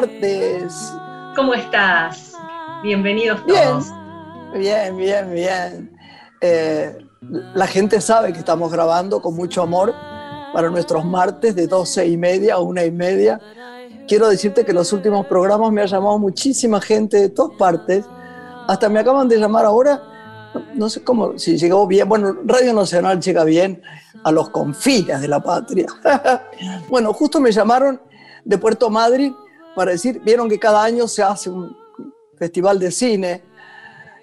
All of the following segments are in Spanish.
martes. ¿Cómo estás? Bienvenidos todos. Bien, bien, bien. Eh, la gente sabe que estamos grabando con mucho amor para nuestros martes de 12 y media a una y media. Quiero decirte que los últimos programas me ha llamado muchísima gente de todas partes. Hasta me acaban de llamar ahora, no sé cómo, si llegó bien. Bueno, Radio Nacional llega bien a los confines de la patria. bueno, justo me llamaron de Puerto Madrid para decir, vieron que cada año se hace un festival de cine,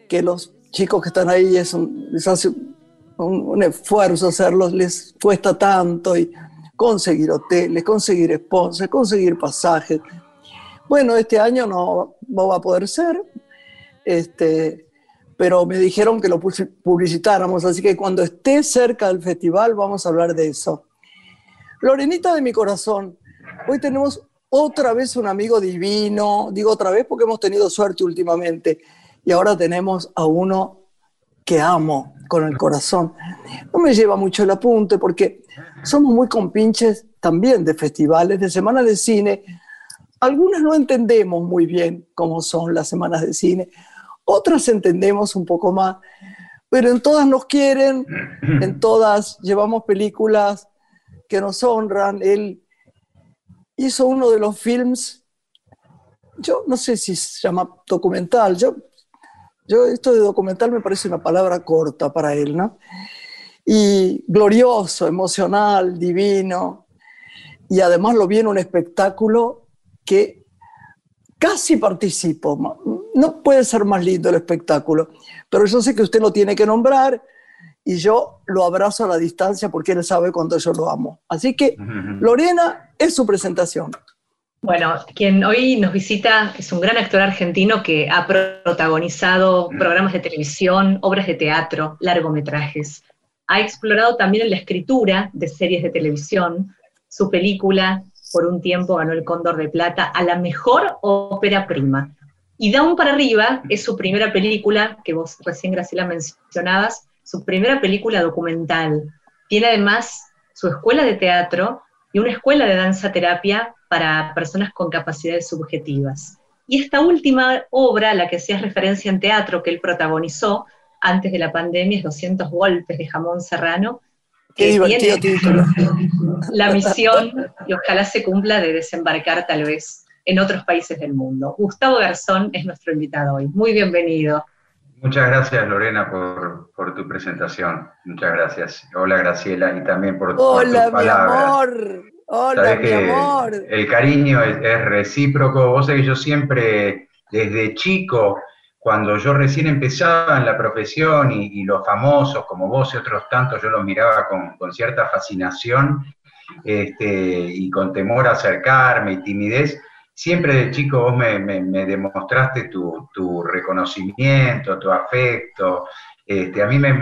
que los chicos que están ahí es les hace un, esfuerzo hacerlos, les cuesta tanto y conseguir hoteles, conseguir sponsors, conseguir pasajes. Bueno, este año no, no va a poder ser, este, pero me dijeron que lo publicitáramos, así que cuando esté cerca del festival vamos a hablar de eso. Lorenita de mi corazón, hoy tenemos otra vez un amigo divino, digo otra vez porque hemos tenido suerte últimamente, y ahora tenemos a uno que amo con el corazón. No me lleva mucho el apunte porque somos muy compinches también de festivales, de semanas de cine. Algunas no entendemos muy bien cómo son las semanas de cine, otras entendemos un poco más, pero en todas nos quieren, en todas llevamos películas que nos honran. Él hizo uno de los films, yo no sé si se llama documental, yo yo esto de documental me parece una palabra corta para él, ¿no? Y glorioso, emocional, divino. Y además lo vi en un espectáculo que casi participo. No puede ser más lindo el espectáculo, pero yo sé que usted lo tiene que nombrar y yo lo abrazo a la distancia porque él sabe cuánto yo lo amo. Así que, Lorena, es su presentación. Bueno, quien hoy nos visita es un gran actor argentino que ha protagonizado programas de televisión, obras de teatro, largometrajes. Ha explorado también la escritura de series de televisión. Su película, por un tiempo, ganó el Cóndor de Plata a la mejor ópera prima. Y Down para arriba es su primera película, que vos recién, Graciela, mencionabas, su primera película documental. Tiene además su escuela de teatro y una escuela de danza terapia para personas con capacidades subjetivas. Y esta última obra, a la que hacías referencia en teatro, que él protagonizó antes de la pandemia, es 200 golpes de jamón serrano, que tiene la misión, y ojalá se cumpla, de desembarcar tal vez en otros países del mundo. Gustavo Garzón es nuestro invitado hoy. Muy bienvenido. Muchas gracias Lorena por, por tu presentación. Muchas gracias. Hola Graciela y también por, Hola, mi amor. Hola, mi amor. El cariño es, recíproco. Vos sabés que yo siempre, desde chico, cuando yo recién empezaba en la profesión y, los famosos como vos y otros tantos, yo los miraba con, cierta fascinación este, y con temor a acercarme y timidez. Siempre de chico vos me, demostraste tu, reconocimiento, tu afecto. Este, a mí me,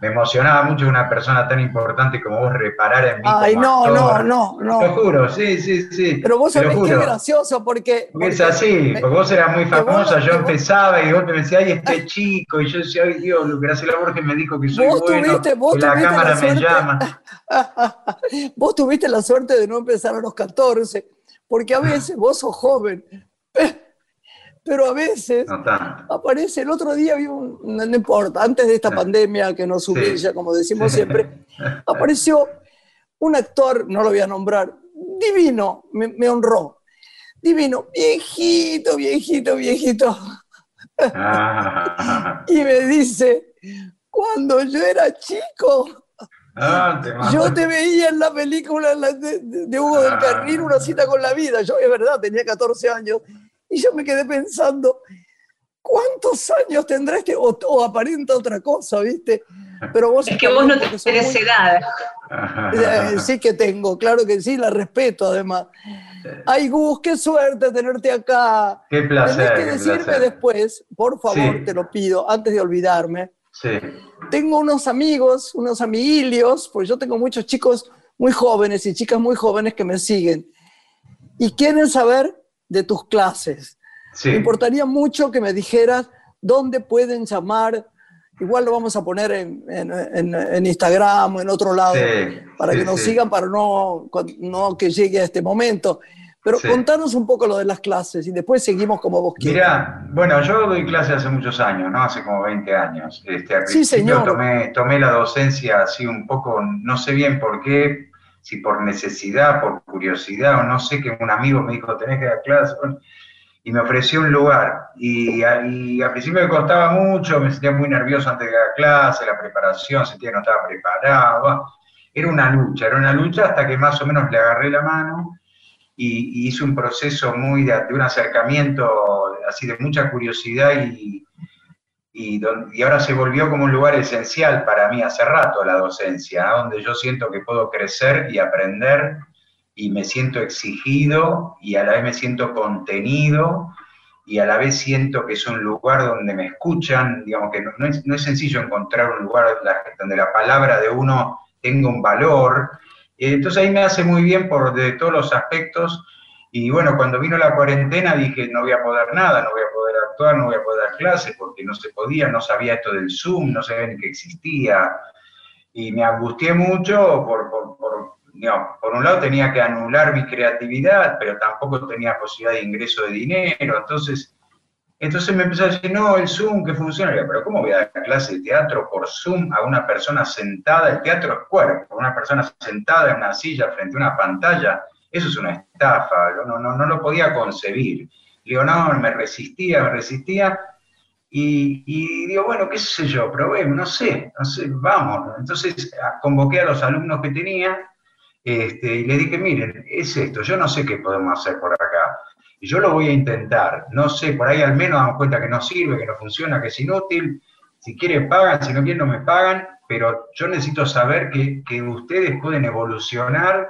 me emocionaba mucho una persona tan importante como vos reparar en mí. Ay, no, no, no, no. Te lo juro, sí, sí, sí. Pero vos sabés que es gracioso porque, Es así, porque vos eras muy famosa, yo empezaba y vos me decías, ay, este chico, y yo decía, ay Dios, Graciela Borges me dijo que soy vos bueno, tuviste, vos que la cámara me llama. vos tuviste la suerte de no empezar a los 14, porque a veces vos sos joven pero a veces aparece, el otro día vi un, no, importa, antes de esta pandemia que nos humilla, como decimos siempre, apareció un actor, no lo voy a nombrar, divino, me, honró, divino, viejito, viejito, viejito. Ah. y me dice, cuando yo era chico, ah, yo te veía en la película de, Hugo del Carril, Una cita con la vida. Yo, es verdad, tenía 14 años y yo me quedé pensando, ¿cuántos años tendrá este? O, aparenta otra cosa, ¿viste? Pero vos es que vos no tenés edad. Eh, sí que tengo, claro que sí, la respeto además. Ay, Gus, qué suerte tenerte acá. Qué placer. Tenés que decirme después, por favor, te lo pido, antes de olvidarme. Sí. Tengo unos amigos, unos amiguilios, pues yo tengo muchos chicos muy jóvenes y chicas muy jóvenes que me siguen. Y quieren saber de tus clases. Me importaría mucho que me dijeras ¿dónde pueden llamar? Igual lo vamos a poner en, en, Instagram o en otro lado para que nos sigan, para no, no que llegue a este momento. Pero contanos un poco lo de las clases y después seguimos como vos quieras. Mira, bueno, yo doy clases hace muchos años, ¿no? Hace como 20 años. Este, al sí, señor. Tomé, tomé la docencia así un poco, no sé bien por qué, si por necesidad, por curiosidad, o no sé, que un amigo me dijo, tenés que dar clases, y me ofreció un lugar. Y, y, al principio me costaba mucho, me sentía muy nervioso antes de dar clase, la preparación, sentía que no estaba preparado. Era una lucha, era una lucha hasta que más o menos le agarré la mano y, hice un proceso muy de, un acercamiento, así de mucha curiosidad y, y, y, ahora se volvió como un lugar esencial para mí hace rato la docencia, donde yo siento que puedo crecer y aprender y me siento exigido y a la vez me siento contenido y a la vez siento que es un lugar donde me escuchan, digamos que no, es, no es, sencillo encontrar un lugar donde la palabra de uno tenga un valor entonces ahí me hace muy bien por de todos los aspectos. Y bueno, cuando vino la cuarentena dije, no voy a poder nada, no voy a poder actuar, no voy a poder dar clases, porque no se podía, no sabía esto del Zoom, no sabía ni que existía. Y me angustié mucho por, por, por, por un lado tenía que anular mi creatividad, pero tampoco tenía posibilidad de ingreso de dinero. Entonces entonces me empezó a decir, no, el Zoom que funciona. pero ¿cómo voy a dar clase de teatro por Zoom a una persona sentada? El teatro es cuerpo, una persona sentada en una silla frente a una pantalla. Eso es una estafa, no, no, no lo podía concebir. No, me resistía, me resistía. Y, y, digo, bueno, qué sé yo, probemos, no sé, no sé, vamos. Entonces convoqué a los alumnos que tenía este, y le dije, miren, es esto, yo no sé qué podemos hacer por acá y yo lo voy a intentar. No sé, por ahí al menos damos cuenta que no sirve, que no funciona, que es inútil. Si quieren pagan, si no quieren no me pagan, pero yo necesito saber que, que ustedes pueden evolucionar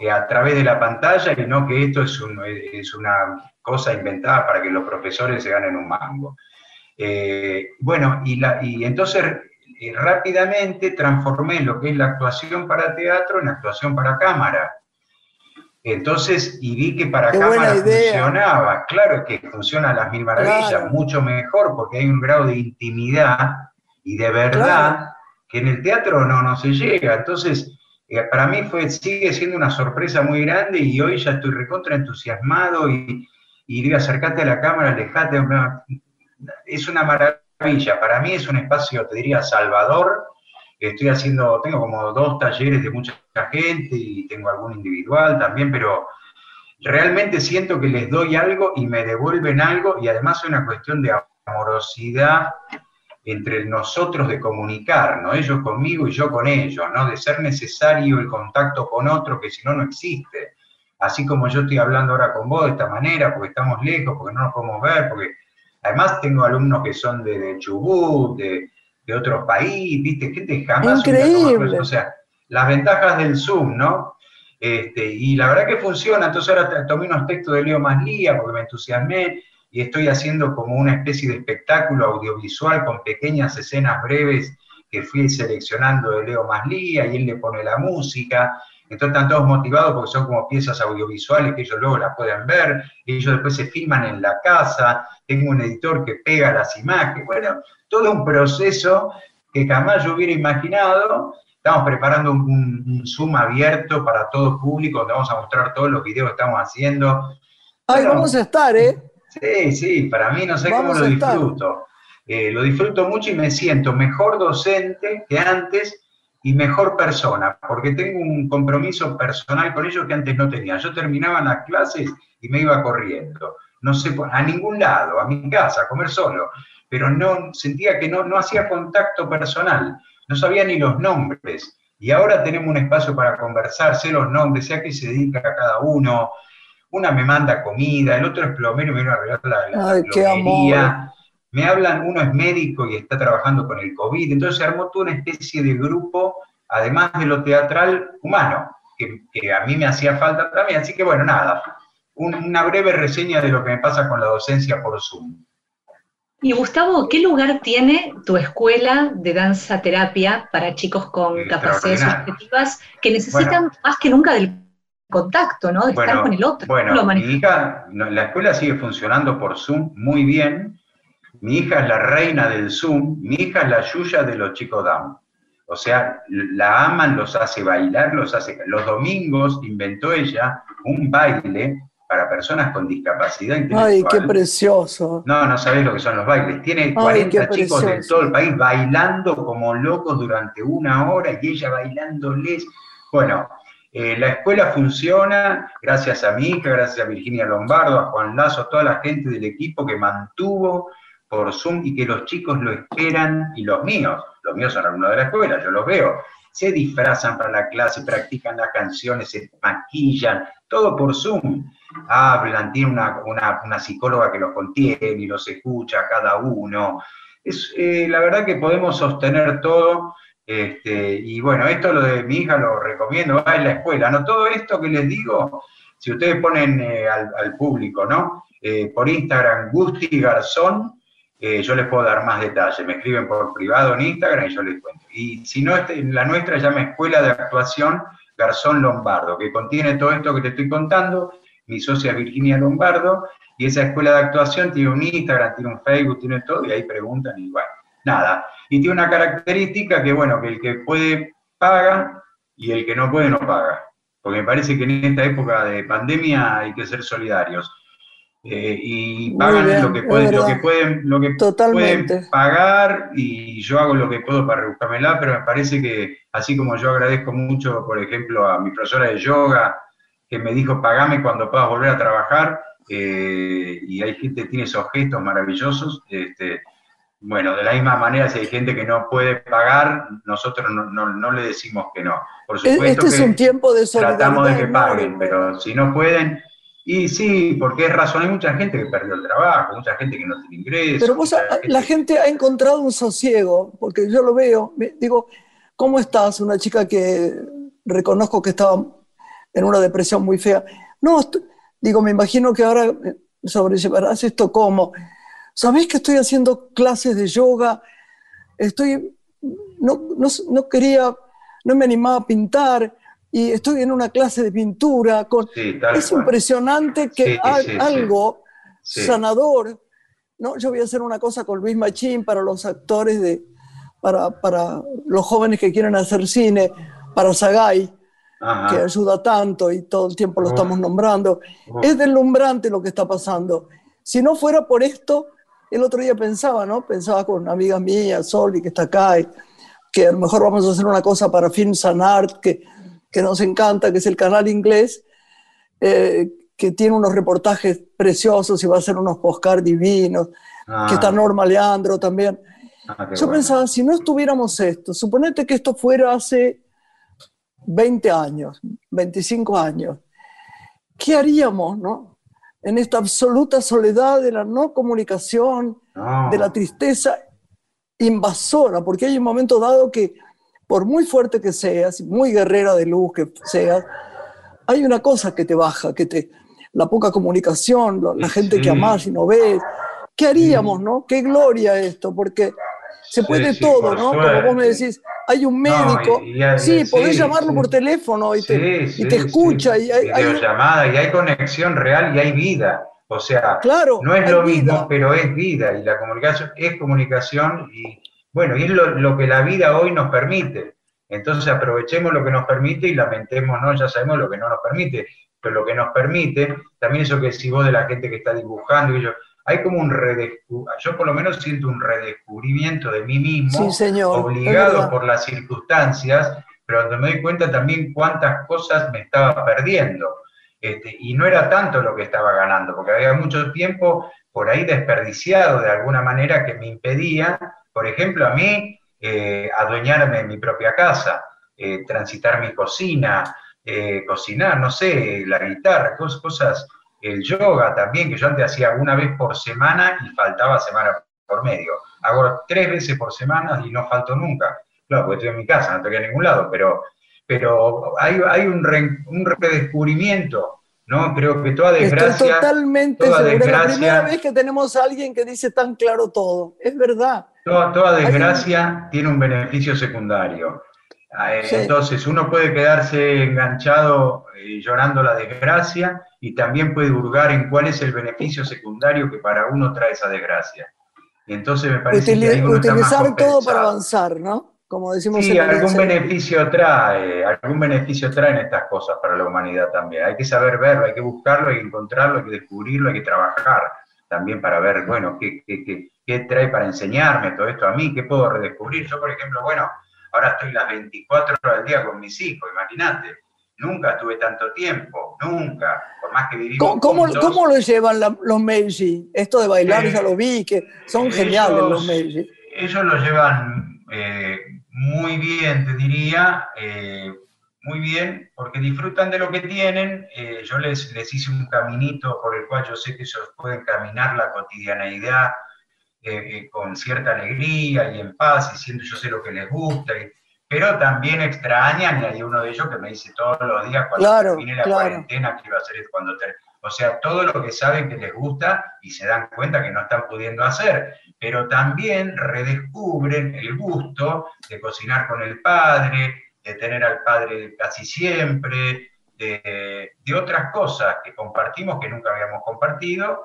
eh, a través de la pantalla y no que esto es, es, una cosa inventada para que los profesores se ganen un mango. Eh, bueno, y, la, y entonces eh, rápidamente transformé lo que es la actuación para teatro en actuación para cámara. Entonces, y vi que para cámara funcionaba, claro que funciona a las mil maravillas, mucho mejor porque hay un grado de intimidad y de verdad que en el teatro no, no se llega. Entonces, eh, para mí fue, sigue siendo una sorpresa muy grande y hoy ya estoy recontra entusiasmado y, y digo, acercate a la cámara, alejate. Es una maravilla, para mí es un espacio, te diría, salvador Estoy haciendo, tengo como dos talleres de mucha gente y tengo algún individual también, pero realmente siento que les doy algo y me devuelven algo y además es una cuestión de amorosidad entre nosotros de comunicar, ¿no? Ellos conmigo y yo con ellos, ¿no? De ser necesario el contacto con otro que si no, no existe. Así como yo estoy hablando ahora con vos de esta manera, porque estamos lejos, porque no nos podemos ver, porque además tengo alumnos que son de Chubut, de, de otro país, ¿viste? Gente jamás... Increíble. O sea, las ventajas del Zoom, ¿no? Este, y la verdad que funciona, entonces ahora tomé unos textos de Leo Maslía porque me entusiasmé y estoy haciendo como una especie de espectáculo audiovisual con pequeñas escenas breves que fui seleccionando de Leo Maslía y él le pone la música. Entonces están todos motivados porque son como piezas audiovisuales que ellos luego las pueden ver, ellos después se filman en la casa, tengo un editor que pega las imágenes, bueno, todo un proceso que jamás yo hubiera imaginado. Estamos preparando un, Zoom abierto para todo público, donde vamos a mostrar todos los videos que estamos haciendo. Ahí vamos a estar, ¿eh? Sí, sí, para mí no sé cómo lo disfruto. Eh, lo disfruto mucho y me siento mejor docente que antes y mejor persona, porque tengo un compromiso personal con ellos que antes no tenía. Yo terminaba las clases y me iba corriendo, no sé, a ningún lado, a mi casa, a comer solo pero no sentía que no, no hacía contacto personal, no sabía ni los nombres. Y ahora tenemos un espacio para conversar, sé los nombres, sé a qué se dedica cada uno. Una me manda comida, el otro es plomero y me viene a regalar la, Ay, plomería. Me hablan, uno es médico y está trabajando con el COVID. Entonces se armó toda una especie de grupo, además de lo teatral, humano, que, que a mí me hacía falta también. Así que bueno, nada, una breve reseña de lo que me pasa con la docencia por Zoom. Y Gustavo, ¿qué lugar tiene tu escuela de danza terapia para chicos con capacidades subjetivas que necesitan más que nunca del contacto, ¿no? De estar con el otro. Bueno, mi hija, la escuela sigue funcionando por Zoom muy bien. Mi hija es la reina del Zoom, mi hija es la Yuya de los chicos Down. O sea, la aman, los hace bailar, los hace... Los domingos inventó ella un baile para personas con discapacidad intelectual. Ay, qué precioso. No, no sabés lo que son los bailes. Tiene 40 chicos de todo el país bailando como locos durante una hora y ella bailándoles. Bueno, eh, la escuela funciona gracias a mí, gracias a Virginia Lombardo, a Juan Lazo, a toda la gente del equipo que mantuvo por Zoom y que los chicos lo esperan, y los míos, los míos son alumnos de la escuela, yo los veo, se disfrazan para la clase, practican las canciones, se maquillan, todo por Zoom. Hablan, tiene una, psicóloga que los contiene y los escucha cada uno. Es, eh, la verdad que podemos sostener todo. Este, y bueno, esto lo de mi hija lo recomiendo, va en la escuela. ¿no? Todo esto que les digo, si ustedes ponen eh, al, público, ¿no? Eh, por Instagram, Gusti Garzón, yo les puedo dar más detalles. Me escriben por privado en Instagram y yo les cuento. Y si no, este, la nuestra se llama Escuela de Actuación Garzón Lombardo, que contiene todo esto que te estoy contando. Mi socia Virginia Lombardo, y esa escuela de actuación tiene un Instagram, tiene un Facebook, tiene todo, y ahí preguntan y bueno, nada. Y tiene una característica que, bueno, que el que puede paga y el que no puede no paga. Porque me parece que en esta época de pandemia hay que ser solidarios. Eh, y pagan lo que pueden, lo que pueden, lo que pueden pagar y yo hago lo que puedo para rebuscármela, pero me parece que así como yo agradezco mucho, por ejemplo, a mi profesora de yoga que me dijo pagame cuando puedas volver a trabajar, eh, y hay gente que tiene esos gestos maravillosos, este, bueno, de la misma manera si hay gente que no puede pagar, nosotros no, le decimos que no. Por supuesto este es un tiempo de. Tratamos de que paguen, pero si no pueden, y sí, porque es razón, hay mucha gente que perdió el trabajo, mucha gente que no tiene ingresos. Pero vos, la gente ha encontrado un sosiego, porque yo lo veo, digo, ¿cómo estás? Una chica que reconozco que estaba en una depresión muy fea. No, digo, me imagino que ahora sobrellevarás esto como, ¿sabés que estoy haciendo clases de yoga? Estoy, no, no, no quería, no me animaba a pintar, y estoy en una clase de pintura. Con... es impresionante que algo sanador, ¿no? Yo voy a hacer una cosa con Luis Machín para los actores, de, para, para los jóvenes que quieren hacer cine, para Sagay, que ayuda tanto y todo el tiempo lo estamos nombrando. Es deslumbrante lo que está pasando. Si no fuera por esto, el otro día pensaba, ¿no? Pensaba con una amiga mía, Soli, que está acá, que a lo mejor vamos a hacer una cosa para Film Sanart, que que nos encanta, que es el canal inglés, eh, que tiene unos reportajes preciosos y va a hacer unos postcards divinos, que está ah. Norma Leandro también. Ah, Yo pensaba, si no estuviéramos esto, suponete que esto fuera hace 20 años, 25 años, ¿qué haríamos, no? En esta absoluta soledad de la no comunicación, de la tristeza invasora, porque hay un momento dado que por muy fuerte que seas, muy guerrera de luz que seas, hay una cosa que te baja, que te, la poca comunicación, la gente que amas y no ves. ¿Qué haríamos, no? Qué gloria esto, porque se puede todo, ¿no? Como vos me decís, hay un médico, sí, podés llamarlo por teléfono y te, y te escucha. Y hay, llamada y hay conexión real y hay vida. O sea, claro, no es lo mismo, pero es vida y la comunicación es comunicación y bueno, y es lo, que la vida hoy nos permite. Entonces aprovechemos lo que nos permite y lamentemos, ¿no? Ya sabemos lo que no nos permite, pero lo que nos permite, también eso que decís vos de la gente que está dibujando, y yo, hay como un redescubrimiento, yo por lo menos siento un redescubrimiento de mí mismo, obligado por las circunstancias, pero donde me doy cuenta también cuántas cosas me estaba perdiendo. Este, y no era tanto lo que estaba ganando, porque había mucho tiempo por ahí desperdiciado de alguna manera que me impedía por ejemplo, a mí, eh, adueñarme de mi propia casa, eh, transitar mi cocina, eh, cocinar, no sé, la guitarra, cosas, el yoga también, que yo antes hacía una vez por semana y faltaba semana por medio. Hago tres veces por semana y no falto nunca. Claro, porque estoy en mi casa, no estoy en ningún lado, pero, pero hay, hay un, un redescubrimiento ¿no? Creo que toda desgracia. Estoy totalmente toda Desgracia, la primera vez que tenemos a alguien que dice tan claro todo. Es verdad. Toda, desgracia tiene un beneficio secundario. Ah, eh, entonces, uno puede quedarse enganchado eh, llorando la desgracia y también puede hurgar en cuál es el beneficio secundario que para uno trae esa desgracia. Entonces me parece que utilizar todo para avanzar, ¿no? Como decimos sí, algún beneficio trae, algún beneficio traen estas cosas para la humanidad también. Hay que saber verlo, hay que buscarlo, hay que encontrarlo, hay que descubrirlo, hay que trabajar también para ver, bueno, qué, qué, qué, trae para enseñarme todo esto a mí, qué puedo redescubrir. Yo, por ejemplo, bueno, ahora estoy las 24 horas al día con mis hijos, imagínate. Nunca estuve tanto tiempo, nunca, por más que vivimos ¿Cómo, ¿cómo, lo llevan los Meiji? Esto de bailar ya lo vi, que son geniales los Meiji. Ellos lo llevan eh, muy bien, te diría, eh, muy bien, porque disfrutan de lo que tienen. Eh, yo les, les hice un caminito por el cual yo sé que ellos pueden caminar la cotidianeidad eh, con cierta alegría y en paz, y siento yo sé lo que les gusta, pero también extrañan, y hay uno de ellos que me dice todos los días cuando termine la cuarentena, que iba a hacer cuando O sea, todo lo que saben que les gusta y se dan cuenta que no están pudiendo hacer pero también redescubren el gusto de cocinar con el padre, de tener al padre casi siempre, de, otras cosas que compartimos que nunca habíamos compartido.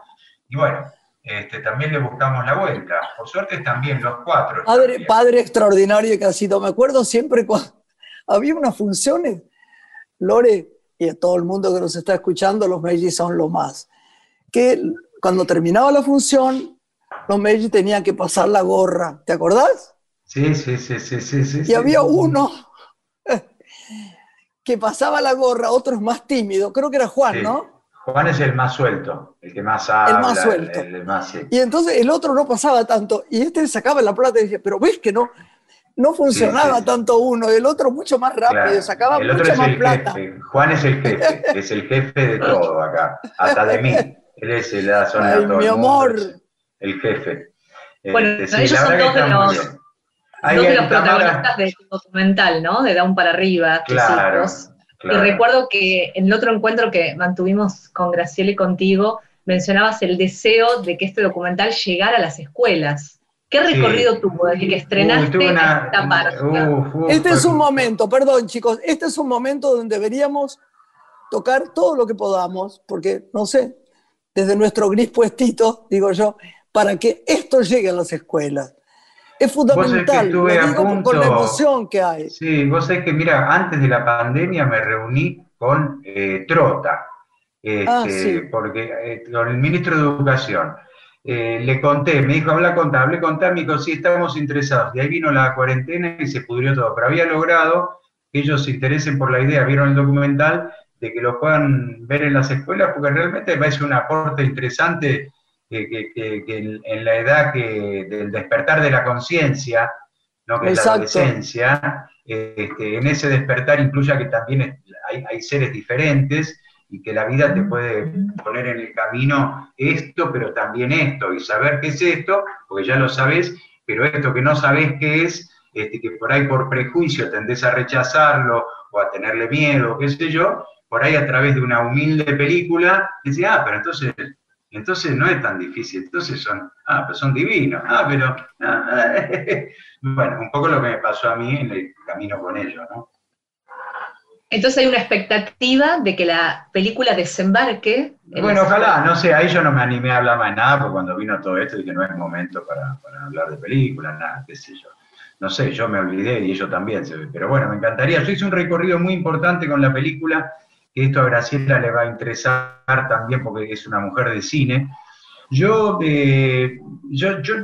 Y bueno, este, también le buscamos la vuelta. Por suerte también los cuatro. Padre, padre extraordinario que ha sido. Me acuerdo siempre cuando había unas funciones, Lore, y a todo el mundo que nos está escuchando, los Meiji son lo más, que cuando terminaba la función, los Meiji tenían que pasar la gorra, ¿te acordás? Sí, sí, sí, sí, sí. sí y había uno que pasaba la gorra, otro es más tímido, creo que era Juan, ¿no? Juan es el más suelto, el que más habla. El más suelto. Y entonces el otro no pasaba tanto, y este sacaba la plata y decía, pero ves que no, no funcionaba tanto uno, el otro mucho más rápido, sacaba el otro es más el plata. Jefe. Juan es el jefe, es el jefe de todo acá, hasta de mí. Él es la zona Ay, mi amor el jefe. Bueno, este, ellos son dos de los, dos de los protagonistas del documental, ¿no? De Down para arriba. Claro, Y recuerdo que en el otro encuentro que mantuvimos con Graciela y contigo, mencionabas el deseo de que este documental llegara a las escuelas. ¿Qué recorrido tuvo desde que estrenaste esta parte? este es un momento, perdón chicos, este es un momento donde deberíamos tocar todo lo que podamos, porque, no sé, desde nuestro gris puestito, digo yo, para que esto llegue a las escuelas. Es fundamental, lo digo con la emoción que hay. Sí, vos sabés que, mira, antes de la pandemia me reuní con eh, Trota, este, ah, porque, eh, con el ministro de Educación. Eh, le conté, me dijo, habla con hablé con me dijo, sí, estamos interesados. Y ahí vino la cuarentena y se pudrió todo. Pero había logrado que ellos se interesen por la idea, vieron el documental, de que lo puedan ver en las escuelas, porque realmente me parece un aporte interesante que, en, la edad que, del despertar de la conciencia, ¿no? que es la adolescencia, este, en ese despertar incluya que también hay, seres diferentes y que la vida te puede poner en el camino esto, pero también esto, y saber qué es esto, porque ya lo sabes, pero esto que no sabes qué es, este, que por ahí por prejuicio tendés a rechazarlo o a tenerle miedo, qué sé yo, por ahí a través de una humilde película, dice, ah, pero entonces entonces no es tan difícil, entonces son, ah, pero son divinos, ah, pero, ah, bueno, un poco lo que me pasó a mí en el camino con ellos, ¿no? Entonces hay una expectativa de que la película desembarque. bueno, ojalá, no sé, ahí yo no me animé a hablar más de nada, porque cuando vino todo esto dije no es momento para, para hablar de películas, nada, qué sé yo. No sé, yo me olvidé y ellos también, pero bueno, me encantaría. Yo hice un recorrido muy importante con la película que esto a Graciela le va a interesar también porque es una mujer de cine. Yo, eh, yo, yo,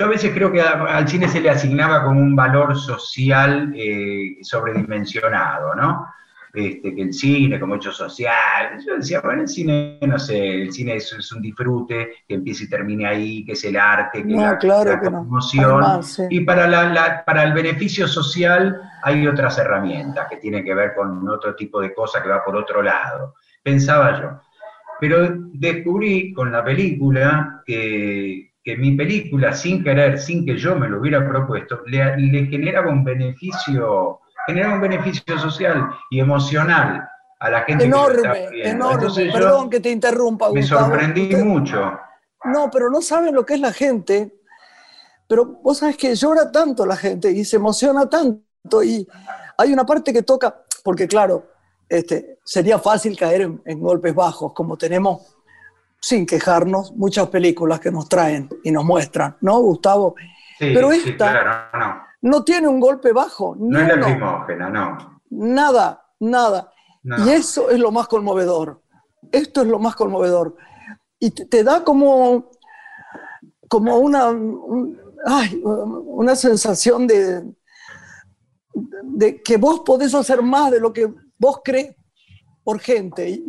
a veces creo que al cine se le asignaba como un valor social eh, sobredimensionado, ¿no? Este, que el cine como hecho social. Yo decía, bueno, el cine, no sé, el cine es, un disfrute, que empiece y termine ahí, que es el arte, que la, claro emoción. Y para, la, para el beneficio social hay otras herramientas que tienen que ver con otro tipo de cosas que va por otro lado. Pensaba yo. Pero descubrí con la película que, que mi película, sin querer, sin que yo me lo hubiera propuesto, le, le generaba un beneficio genera un beneficio social y emocional a la gente enorme, que Enorme, Perdón que te interrumpa, Me sorprendí mucho. No, pero no saben lo que es la gente. Pero vos sabés que llora tanto la gente y se emociona tanto. Y hay una parte que toca, porque claro, este, sería fácil caer en, golpes bajos, como tenemos sin quejarnos, muchas películas que nos traen y nos muestran, ¿no, Gustavo? Pero esta no. Tiene un golpe bajo. No es lacrimógena, no. Nada, nada. Y eso es lo más conmovedor. Esto es lo más conmovedor. Y te, da como, como una, una sensación de, de que vos podés hacer más de lo que vos crees por gente,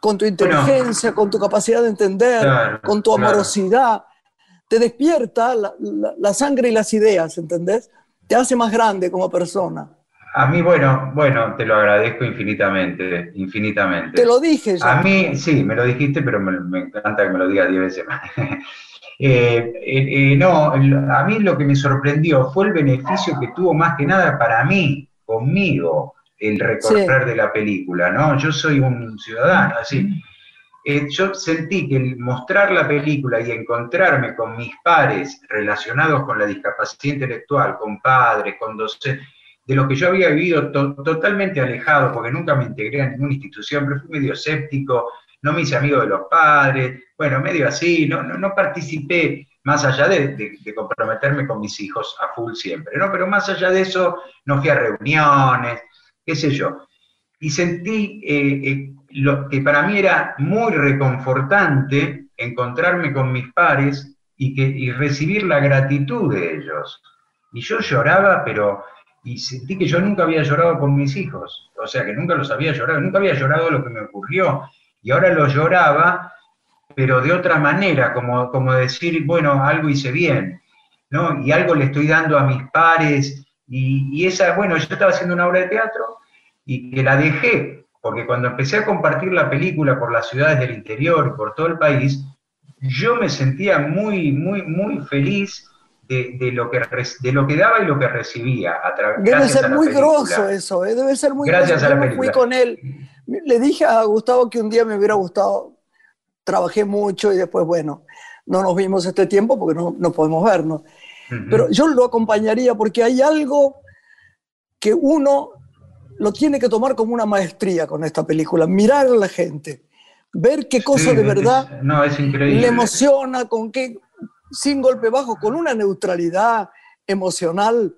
con tu inteligencia, con tu capacidad de entender, con tu amorosidad. Te despierta la, sangre y las ideas, ¿entendés? Te hace más grande como persona. A mí, bueno, bueno, te lo agradezco infinitamente, infinitamente. Te lo dije ya. A mí, sí, me lo dijiste, pero me, encanta que me lo digas diez veces más. Eh, eh, eh, no, a mí lo que me sorprendió fue el beneficio que tuvo más que nada para mí, conmigo, el recorrer de la película, ¿no? Yo soy un ciudadano, así. Yo sentí que mostrar la película y encontrarme con mis pares relacionados con la discapacidad intelectual, con padres, con docentes, de lo que yo había vivido totalmente alejado, porque nunca me integré a ninguna institución, pero fui medio escéptico, no me hice amigo de los padres, bueno, medio así, no, no, participé más allá de, comprometerme con mis hijos a full siempre, ¿no? Pero más allá de eso, no fui a reuniones, qué sé yo. Y sentí eh, eh, lo que para mí era muy reconfortante encontrarme con mis pares y, que, y recibir la gratitud de ellos. Y yo lloraba, pero y sentí que yo nunca había llorado con mis hijos, o sea, que nunca los había llorado, nunca había llorado lo que me ocurrió, y ahora lo lloraba, pero de otra manera, como, como decir, bueno, algo hice bien, ¿no? Y algo le estoy dando a mis pares, y, esa, bueno, yo estaba haciendo una obra de teatro y que la dejé, porque cuando empecé a compartir la película por las ciudades del interior y por todo el país, yo me sentía muy, muy, muy feliz de, lo que, de lo que daba y lo que recibía. A debe ser muy grosso eso, ¿eh? debe ser muy gracias A la película. fui con él. Le dije a Gustavo que un día me hubiera gustado, trabajé mucho y después, bueno, no nos vimos este tiempo porque no, no podemos vernos. Pero yo lo acompañaría porque hay algo que uno lo tiene que tomar como una maestría con esta película, mirar a la gente, ver qué cosa de verdad no, es increíble. le emociona, con qué, sin golpe bajo, con una neutralidad emocional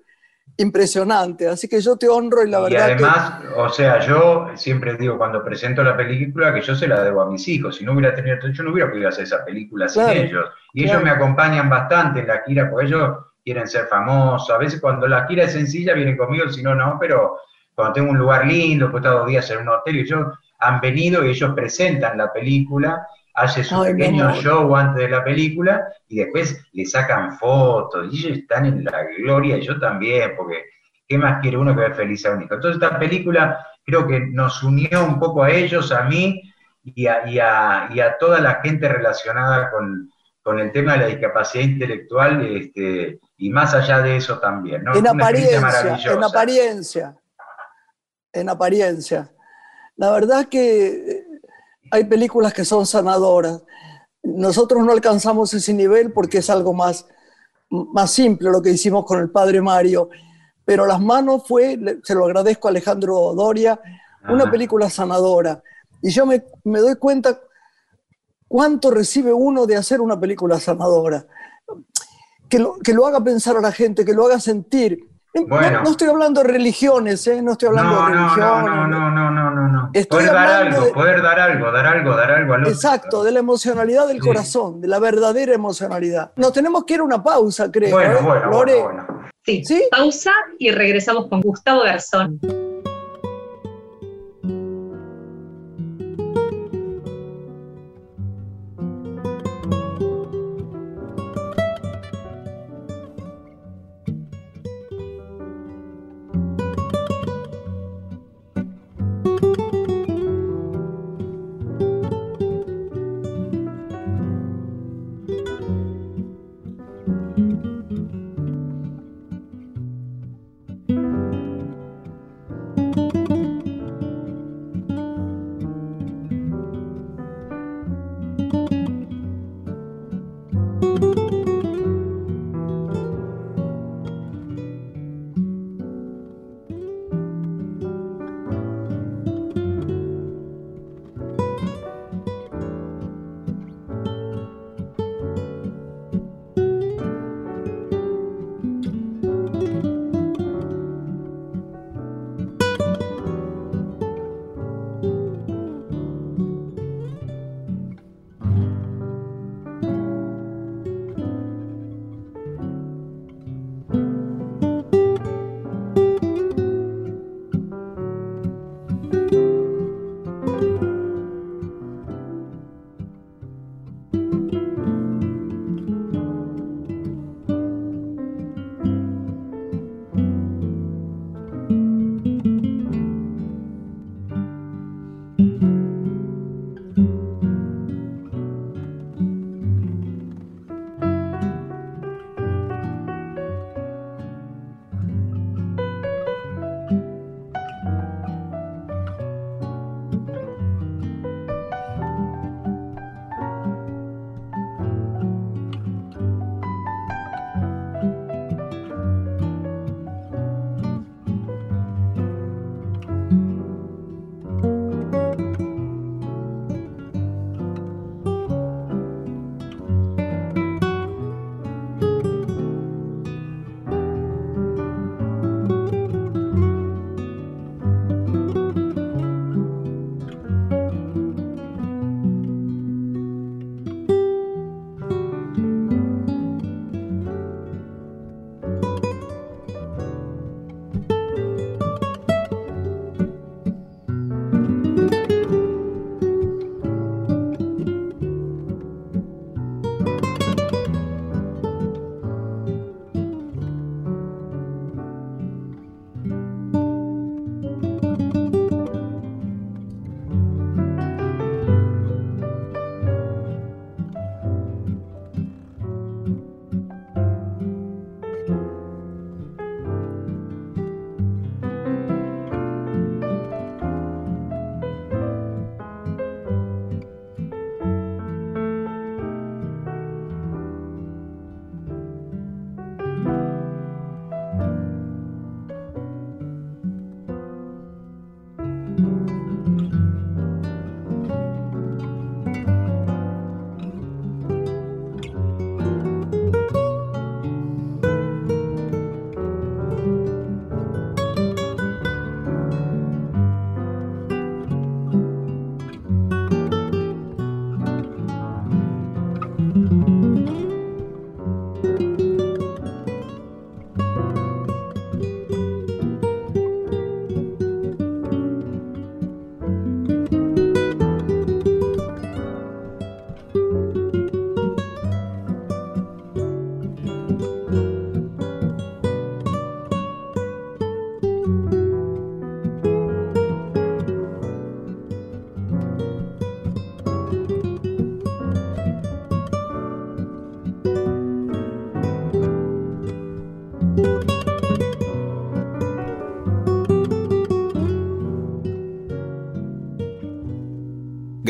impresionante. Así que yo te honro y la verdad. Y además, o sea, yo siempre digo cuando presento la película que yo se la debo a mis hijos. Si no hubiera tenido, yo no hubiera podido hacer esa película sin ellos. Y ellos me acompañan bastante en la gira, porque ellos quieren ser famosos. A veces cuando la gira es sencilla vienen conmigo, si no, no, pero cuando tengo un lugar lindo, pues he dos días en un hotel y ellos han venido y ellos presentan la película hace su pequeño show antes de la película y después le sacan fotos y ellos están en la gloria y yo también, porque ¿qué más quiere uno que ver feliz a un hijo? Entonces esta película creo que nos unió un poco a ellos, a mí y a, toda la gente relacionada con, el tema de la discapacidad intelectual este, y más allá de eso también. En apariencia, en apariencia, en apariencia. La verdad que hay películas que son sanadoras. Nosotros no alcanzamos ese nivel porque es algo más, más simple lo que hicimos con el padre Mario. Pero Las Manos fue, se lo agradezco a Alejandro Doria, una película sanadora. Y yo me, me doy cuenta cuánto recibe uno de hacer una película sanadora. Que lo, que lo haga pensar a la gente, que lo haga sentir, no, estoy hablando de religiones, ¿eh? No estoy hablando de religiones. No, no, no, no, no, no. poder dar algo, poder dar algo, dar algo, dar algo al otro. Exacto, de la emocionalidad del corazón, de la verdadera emocionalidad. Nos tenemos que ir a una pausa, creo. Bueno, ¿eh? bueno, bueno, Sí. ¿Sí? Pausa y regresamos con Gustavo Garzón.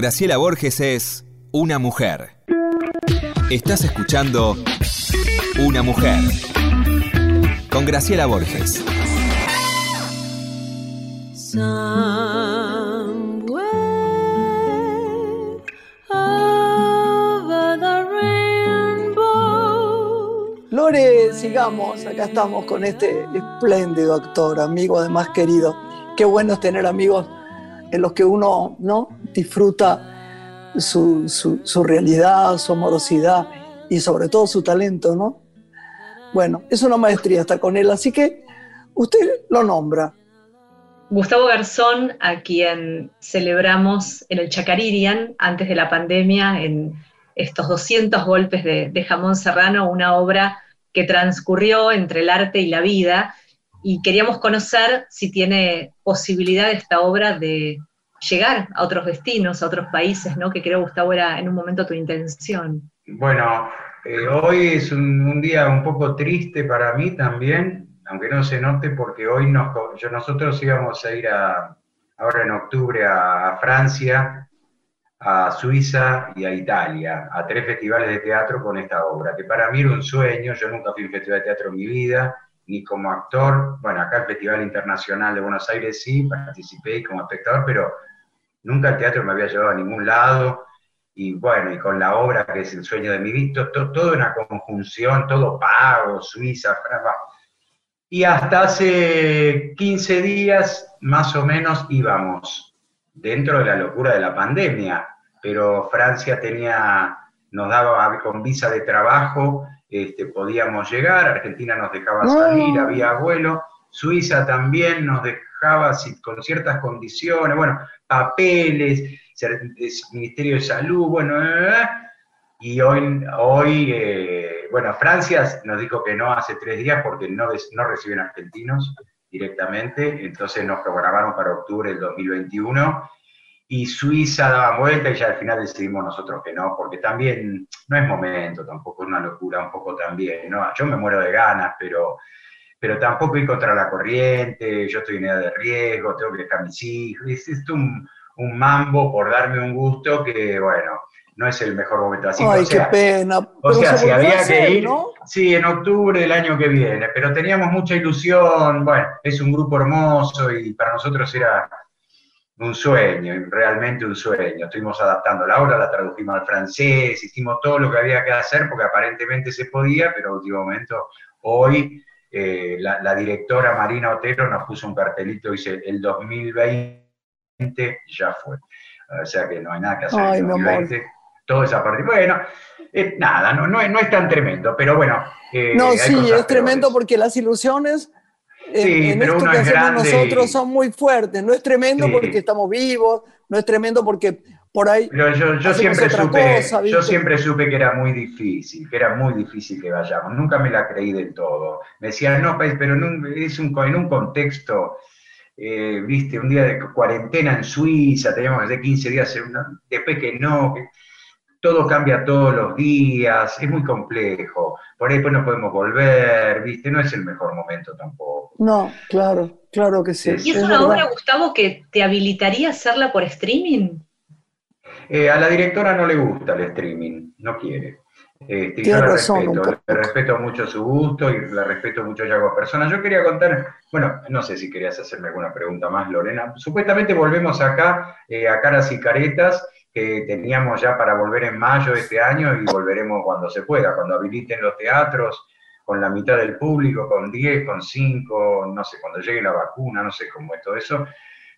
Graciela Borges es una mujer. Estás escuchando Una mujer con Graciela Borges. Lore, sigamos, acá estamos con este espléndido actor, amigo además querido. Qué bueno es tener amigos en los que uno ¿no? Disfruta su, su, realidad, su amorosidad y sobre todo su talento, ¿no? Bueno, es una maestría estar con él, así que usted lo nombra. Gustavo Garzón, a quien celebramos en el Chacaririan antes de la pandemia, en estos 200 golpes de, de jamón serrano, una obra que transcurrió entre el arte y la vida, y queríamos conocer si tiene posibilidad esta obra de llegar a otros destinos, a otros países, ¿no? Que creo, Gustavo, era en un momento tu intención. Bueno, eh, hoy es un, día un poco triste para mí también, aunque no se note, porque hoy nos, yo, nosotros íbamos a ir a, ahora en octubre a, Francia, a Suiza y a Italia, a tres festivales de teatro con esta obra, que para mí era un sueño, yo nunca fui a un festival de teatro en mi vida, ni como actor, bueno, acá el Festival Internacional de Buenos Aires sí, participé como espectador, pero nunca el teatro me había llevado a ningún lado, y bueno, y con la obra que es el sueño de mi vida, todo, todo una conjunción, todo pago, Suiza, Francia. Y hasta hace 15 días, más o menos, íbamos dentro de la locura de la pandemia, pero Francia tenía, nos daba con visa de trabajo este, podíamos llegar, Argentina nos dejaba salir, había vuelo, Suiza también nos dejaba con ciertas condiciones, bueno, papeles, Ministerio de Salud, bueno, eh, eh, y hoy, hoy eh, bueno, Francia nos dijo que no hace tres días porque no, no reciben argentinos directamente, entonces nos programaron para octubre del 2021 y Suiza daba vuelta y ya al final decidimos nosotros que no, porque también no es momento, tampoco es una locura un poco también, ¿no? Yo me muero de ganas, pero, pero tampoco ir contra la corriente, yo estoy en edad de riesgo, tengo que dejar mis hijos, es, un, un, mambo por darme un gusto que, bueno, no es el mejor momento. Así Ay, qué pena. O sea, si había que ir, sí, en octubre del año que viene, pero teníamos mucha ilusión, bueno, es un grupo hermoso y para nosotros era un sueño, realmente un sueño. Estuvimos adaptando la obra, la tradujimos al francés, hicimos todo lo que había que hacer porque aparentemente se podía, pero en último momento, hoy, eh, la, directora Marina Otero nos puso un cartelito y dice, el 2020 ya fue. O sea que no hay nada que hacer en el 2020. Todo esa parte. Bueno, eh, nada, no, no, es tan tremendo, pero bueno. Eh, no, sí, es tremendo porque las ilusiones en, pero esto que hacemos nosotros son muy fuertes. No es tremendo porque estamos vivos, no es tremendo porque por ahí. Pero yo, siempre supe, yo siempre supe que era muy difícil, que era muy difícil que vayamos. Nunca me la creí del todo. Me decían, no, pero en un, es un, en un contexto. Eh, viste, un día de cuarentena en Suiza, teníamos que hacer 15 días, después que no, todo cambia todos los días, es muy complejo, por ahí después no podemos volver, ¿viste? No es el mejor momento tampoco. No, claro, claro que sí. ¿Y es, una obra, Gustavo, que te habilitaría a hacerla por streaming? Eh, a la directora no le gusta el streaming, no quiere. Este, yo respeto, le respeto mucho su gusto y le respeto mucho ya como persona. Yo quería contar, bueno, no sé si querías hacerme alguna pregunta más, Lorena. Supuestamente volvemos acá eh, a caras y caretas que teníamos ya para volver en mayo de este año y volveremos cuando se pueda, cuando habiliten los teatros, con la mitad del público, con 10, con 5, no sé, cuando llegue la vacuna, no sé cómo es todo eso,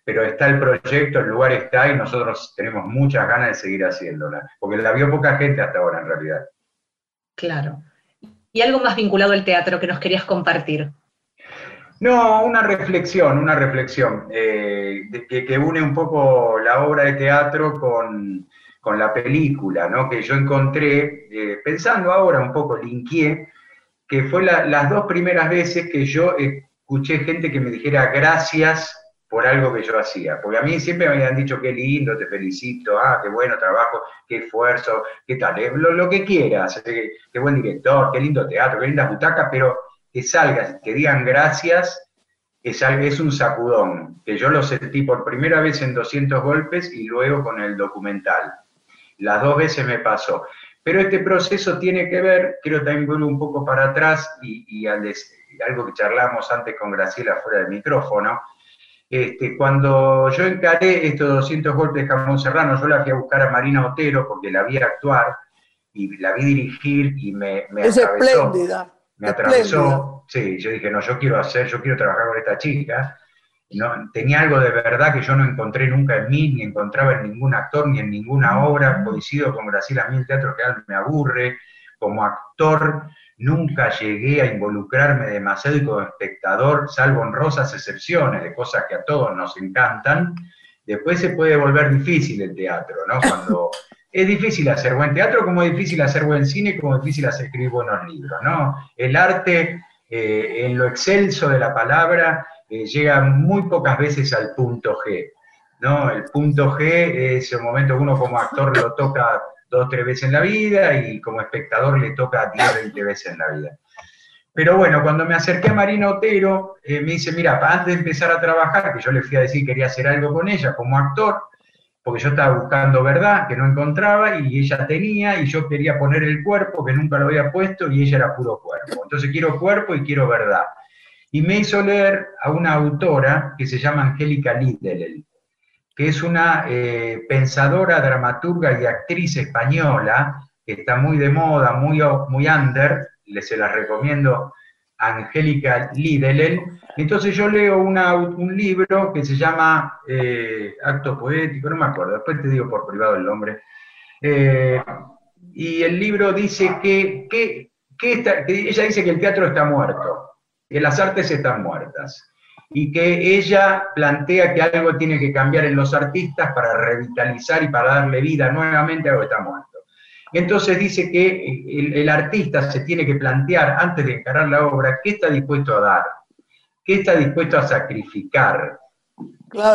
pero está el proyecto, el lugar está y nosotros tenemos muchas ganas de seguir haciéndola, porque la vio poca gente hasta ahora en realidad. Claro. ¿Y algo más vinculado al teatro que nos querías compartir? No, una reflexión, una reflexión eh, que, une un poco la obra de teatro con, la película, ¿no? Que yo encontré, eh, pensando ahora un poco, linké, que fue las dos primeras veces que yo escuché gente que me dijera gracias por algo que yo hacía. Porque a mí siempre me habían dicho qué lindo, te felicito, ah, qué bueno trabajo, qué esfuerzo, qué tal, eh, lo, que quieras, qué, qué buen director, qué lindo teatro, qué linda butaca, pero que salgas, que digan gracias, es, es un sacudón, que yo lo sentí por primera vez en 200 golpes y luego con el documental. Las dos veces me pasó. Pero este proceso tiene que ver, quiero también volver un poco para atrás y, algo que charlamos antes con Graciela fuera del micrófono. Este, cuando yo encaré estos 200 golpes de Jamón Serrano, yo la fui a buscar a Marina Otero porque la vi actuar y la vi dirigir y me, me es espléndida. Me atravesó. Sí, yo dije, no, yo quiero hacer, yo quiero trabajar con esta chica. No, tenía algo de verdad que yo no encontré nunca en mí, ni encontraba en ningún actor, ni en ninguna obra. Coincido con Graciela, a mí el teatro real me aburre. Como actor nunca llegué a involucrarme demasiado como espectador, salvo honrosas excepciones de cosas que a todos nos encantan, después se puede volver difícil el teatro, ¿no? Cuando es difícil hacer buen teatro, como es difícil hacer buen cine, como es difícil hacer escribir buenos libros, ¿no? El arte, eh, en lo excelso de la palabra, eh, llega muy pocas veces al punto G. ¿no? El punto G es el momento que uno como actor lo toca dos tres veces en la vida y como espectador le toca 10 20 veces en la vida. Pero bueno, cuando me acerqué a Marina Otero, eh, me dice, mira, antes de empezar a trabajar, que yo le fui a decir que quería hacer algo con ella como actor, porque yo estaba buscando verdad, que no encontraba, y ella tenía, y yo quería poner el cuerpo, que nunca lo había puesto, y ella era puro cuerpo. Entonces quiero cuerpo y quiero verdad y me hizo leer a una autora que se llama Angélica Lidl, que es una eh, pensadora, dramaturga y actriz española, que está muy de moda, muy, muy under, les se la recomiendo, Angélica Lidl. Entonces yo leo un libro que se llama eh, Acto Poético, no me acuerdo, después te digo por privado el nombre. Eh, y el libro dice que, que, que ella dice que el teatro está muerto que las artes están muertas y que ella plantea que algo tiene que cambiar en los artistas para revitalizar y para darle vida nuevamente a algo que está muerto. Entonces dice que el, artista se tiene que plantear antes de encarar la obra qué está dispuesto a dar, qué está dispuesto a sacrificar,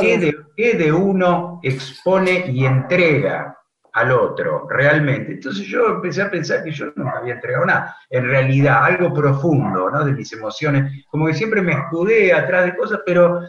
qué, qué de uno expone y entrega al otro, realmente. Entonces yo empecé a pensar que yo no había entregado nada, en realidad, algo profundo, ¿no? De mis emociones, como que siempre me escudé atrás de cosas, pero...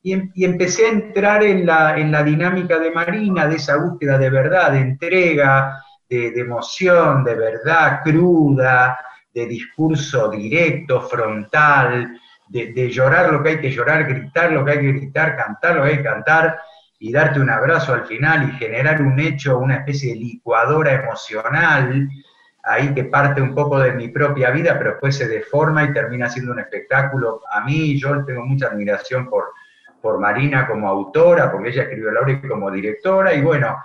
Y, em, empecé a entrar en la, en la dinámica de Marina, de esa búsqueda de verdad, de entrega, de, emoción, de verdad cruda, de discurso directo, frontal, de, de llorar lo que hay que llorar, gritar lo que hay que gritar, cantar lo que hay que cantar, y darte un abrazo al final y generar un hecho, una especie de licuadora emocional, ahí que parte un poco de mi propia vida, pero después se deforma y termina siendo un espectáculo. A mí, yo tengo mucha admiración por, por Marina como autora, porque ella escribió la obra y como directora, y bueno,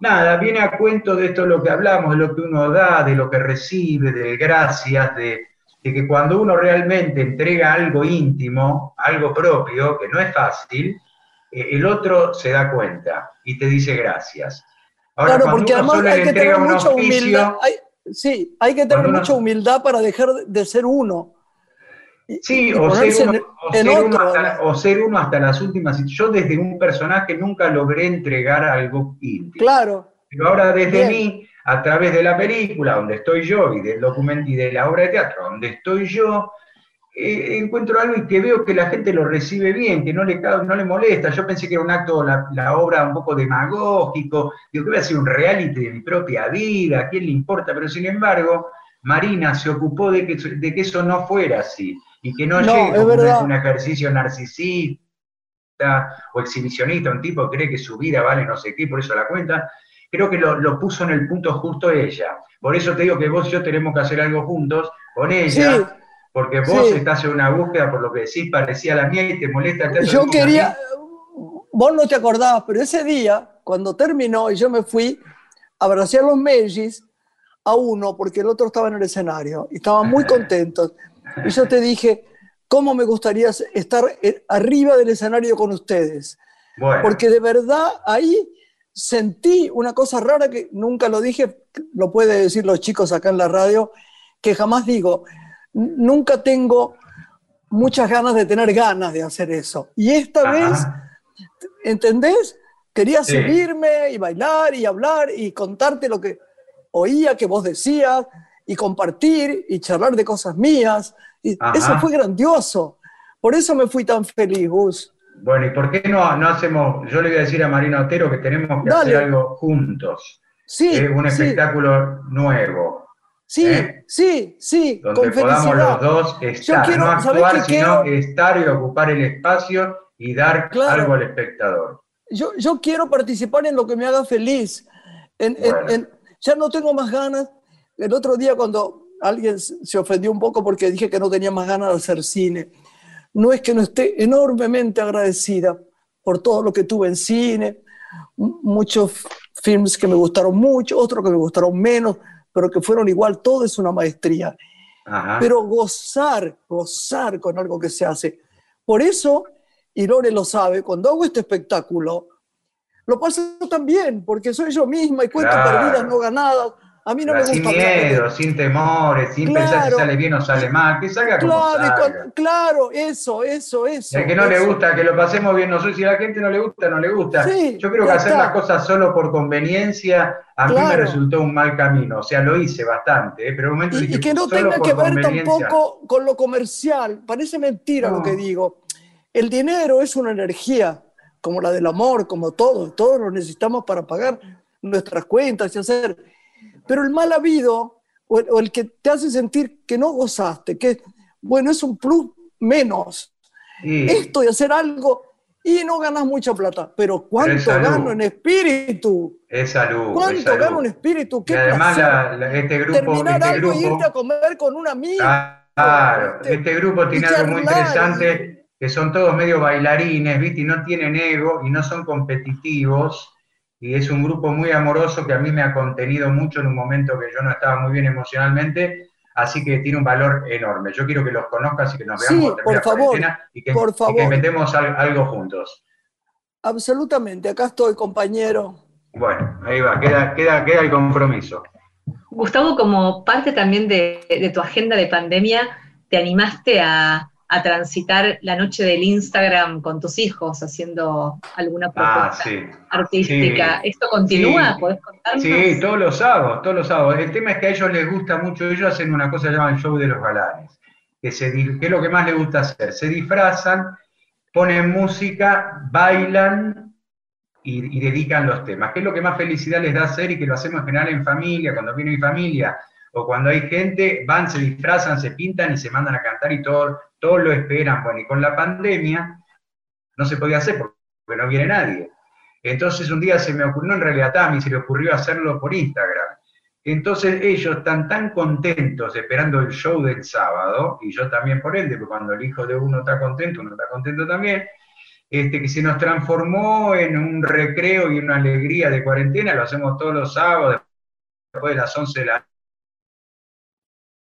nada, viene a cuento de esto lo que hablamos, de lo que uno da, de lo que recibe, de gracias, de, de que cuando uno realmente entrega algo íntimo, algo propio, que no es fácil, el otro se da cuenta y te dice gracias. Ahora, claro, porque además hay que tener mucha humildad. sí, hay que tener mucha humildad para dejar de ser uno. Sí, o, ser uno, hasta, las últimas. Yo desde un personaje nunca logré entregar algo íntimo. Claro. Pero ahora desde mí, a través de la película, donde estoy yo, y del documento y de la obra de teatro, donde estoy yo, eh, encuentro algo y que veo que la gente lo recibe bien, que no le, no le molesta. Yo pensé que era un acto, la, obra un poco demagógico, digo que voy a hacer un reality de mi propia vida, ¿a quién le importa? Pero sin embargo, Marina se ocupó de que, de que eso no fuera así y que no, llegue como un ejercicio narcisista o exhibicionista, un tipo que cree que su vida vale no sé qué, por eso la cuenta. Creo que lo, lo puso en el punto justo ella. Por eso te digo que vos y yo tenemos que hacer algo juntos con ella. Porque vos estás en una búsqueda, por lo que decís, parecía la mía y te molesta. Yo quería, vos no te acordabas, pero ese día, cuando terminó y yo me fui, abracé a los Mellis, a uno, porque el otro estaba en el escenario, y estaban muy contentos. Y yo te dije, ¿cómo me gustaría estar arriba del escenario con ustedes? Porque de verdad ahí sentí una cosa rara que nunca lo dije, lo pueden decir los chicos acá en la radio, que jamás digo, nunca tengo muchas ganas de tener ganas de hacer eso. Y esta vez, ¿entendés? Quería subirme y bailar y hablar y contarte lo que oía que vos decías y compartir y charlar de cosas mías. Y eso fue grandioso, Por eso me fui tan feliz, Gus. Bueno, ¿y por qué no, no hacemos, yo le voy a decir a Marina Otero que tenemos que hacer algo juntos? Sí. Eh, un espectáculo nuevo. Sí, ¿eh? sí, sí. Donde podamos los dos estar, no actuar, sino estar y ocupar el espacio y dar algo al espectador. Yo, yo quiero participar en lo que me haga feliz. ya no tengo más ganas. El otro día cuando alguien se ofendió un poco porque dije que no tenía más ganas de hacer cine, no es que no esté enormemente agradecida por todo lo que tuve en cine, muchos films que me gustaron mucho, otros que me gustaron menos, pero que fueron igual, todo es una maestría. Pero gozar, gozar con algo que se hace. Por eso y Lore lo sabe, cuando hago este espectáculo, lo paso también, porque soy yo misma y cuento perdidas, no ganadas. A mí no me gusta. Sin miedo, sin temores, sin pensar si sale bien o sale mal, que salga como claro, claro, eso, eso, eso. El que no le gusta, que lo pasemos bien nosotros, si a la gente no le gusta, no le gusta. yo creo que hacer las cosas solo por conveniencia a mí me resultó un mal camino, o sea, lo hice bastante, ¿eh? pero un momento y, y que no tenga que ver tampoco con lo comercial, parece mentira lo que digo. El dinero es una energía, como la del amor, como todo, todos lo necesitamos para pagar nuestras cuentas y hacer. Pero el mal habido, o el, que te hace sentir que no gozaste, que, bueno, es un plus menos. Esto de hacer algo y no ganas mucha plata, pero ¿cuánto gano en espíritu? Es salud. ¿Cuánto gano en espíritu? ¿Qué además este grupo, Terminar este algo grupo, y irte a comer con un amigo. Claro, este grupo tiene algo muy interesante que son todos medio bailarines, ¿viste? Y no tienen ego y no son competitivos. Y es un grupo muy amoroso que a mí me ha contenido mucho en un momento que yo no estaba muy bien emocionalmente. Así que tiene un valor enorme. Yo quiero que los conozcas y que nos veamos por favor, y que, por favor. y que metemos algo juntos. Absolutamente, acá estoy, compañero. Bueno, ahí va, queda, queda, queda el compromiso. Gustavo, como parte también de, de tu agenda de pandemia, te animaste a, a transitar la noche del Instagram con tus hijos haciendo alguna ah, propuesta artística. ¿Esto continúa? ¿Podés contarnos? Sí, todos los sábados, todos los sábados. El tema es que a ellos les gusta mucho, ellos hacen una cosa que llaman show de los galanes, que, se, que es lo que más les gusta hacer. Se disfrazan, ponen música, bailan y, y, dedican los temas, que es lo que más felicidad les da hacer y que lo hacemos en general en familia, cuando viene mi familia o cuando hay gente, van, se disfrazan, se pintan y se mandan a cantar y todo, todos lo esperan. Bueno, y con la pandemia no se podía hacer porque no viene nadie. Entonces un día se me ocurrió, en realidad a mí se le ocurrió hacerlo por Instagram. Entonces ellos están tan contentos esperando el show del sábado, y yo también por ende, porque cuando el hijo de uno está contento, uno está contento también, este, que se nos transformó en un recreo y una alegría de cuarentena, lo hacemos todos los sábados, después de las 11 de la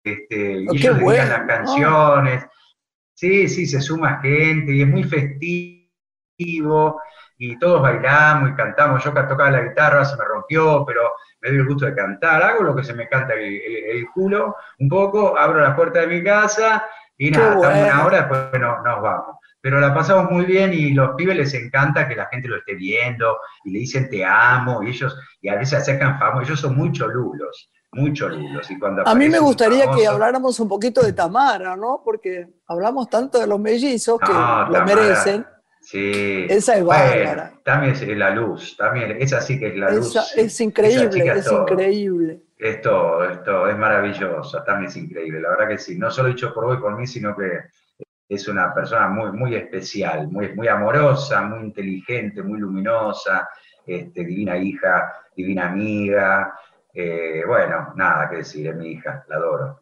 este, y oh, ellos dedican las canciones. Sí, sí, se suma gente y es muy festivo y todos bailamos y cantamos. Yo tocaba la guitarra, se me rompió, pero me doy el gusto de cantar. Hago lo que se me canta el, culo un poco, abro la puerta de mi casa y nada, estamos una hora, después nos vamos. Pero la pasamos muy bien y los pibes les encanta que la gente lo esté viendo y le dicen te amo y ellos, y a veces se acercan famosos, ellos son muy cholulos mucho Y cuando a mí me gustaría que habláramos un poquito de Tamara, ¿no? Porque hablamos tanto de los mellizos que lo merecen. Sí. Esa es bárbara. también es la luz, también, esa sí que es la luz. es increíble, es, increíble. Esto, esto es maravilloso, también es increíble, la verdad que sí. No solo dicho por vos y por mí, sino que es una persona muy, muy especial, muy, muy amorosa, muy inteligente, muy luminosa, este, divina hija, divina amiga, eh, bueno, nada que decir, es mi hija, la adoro.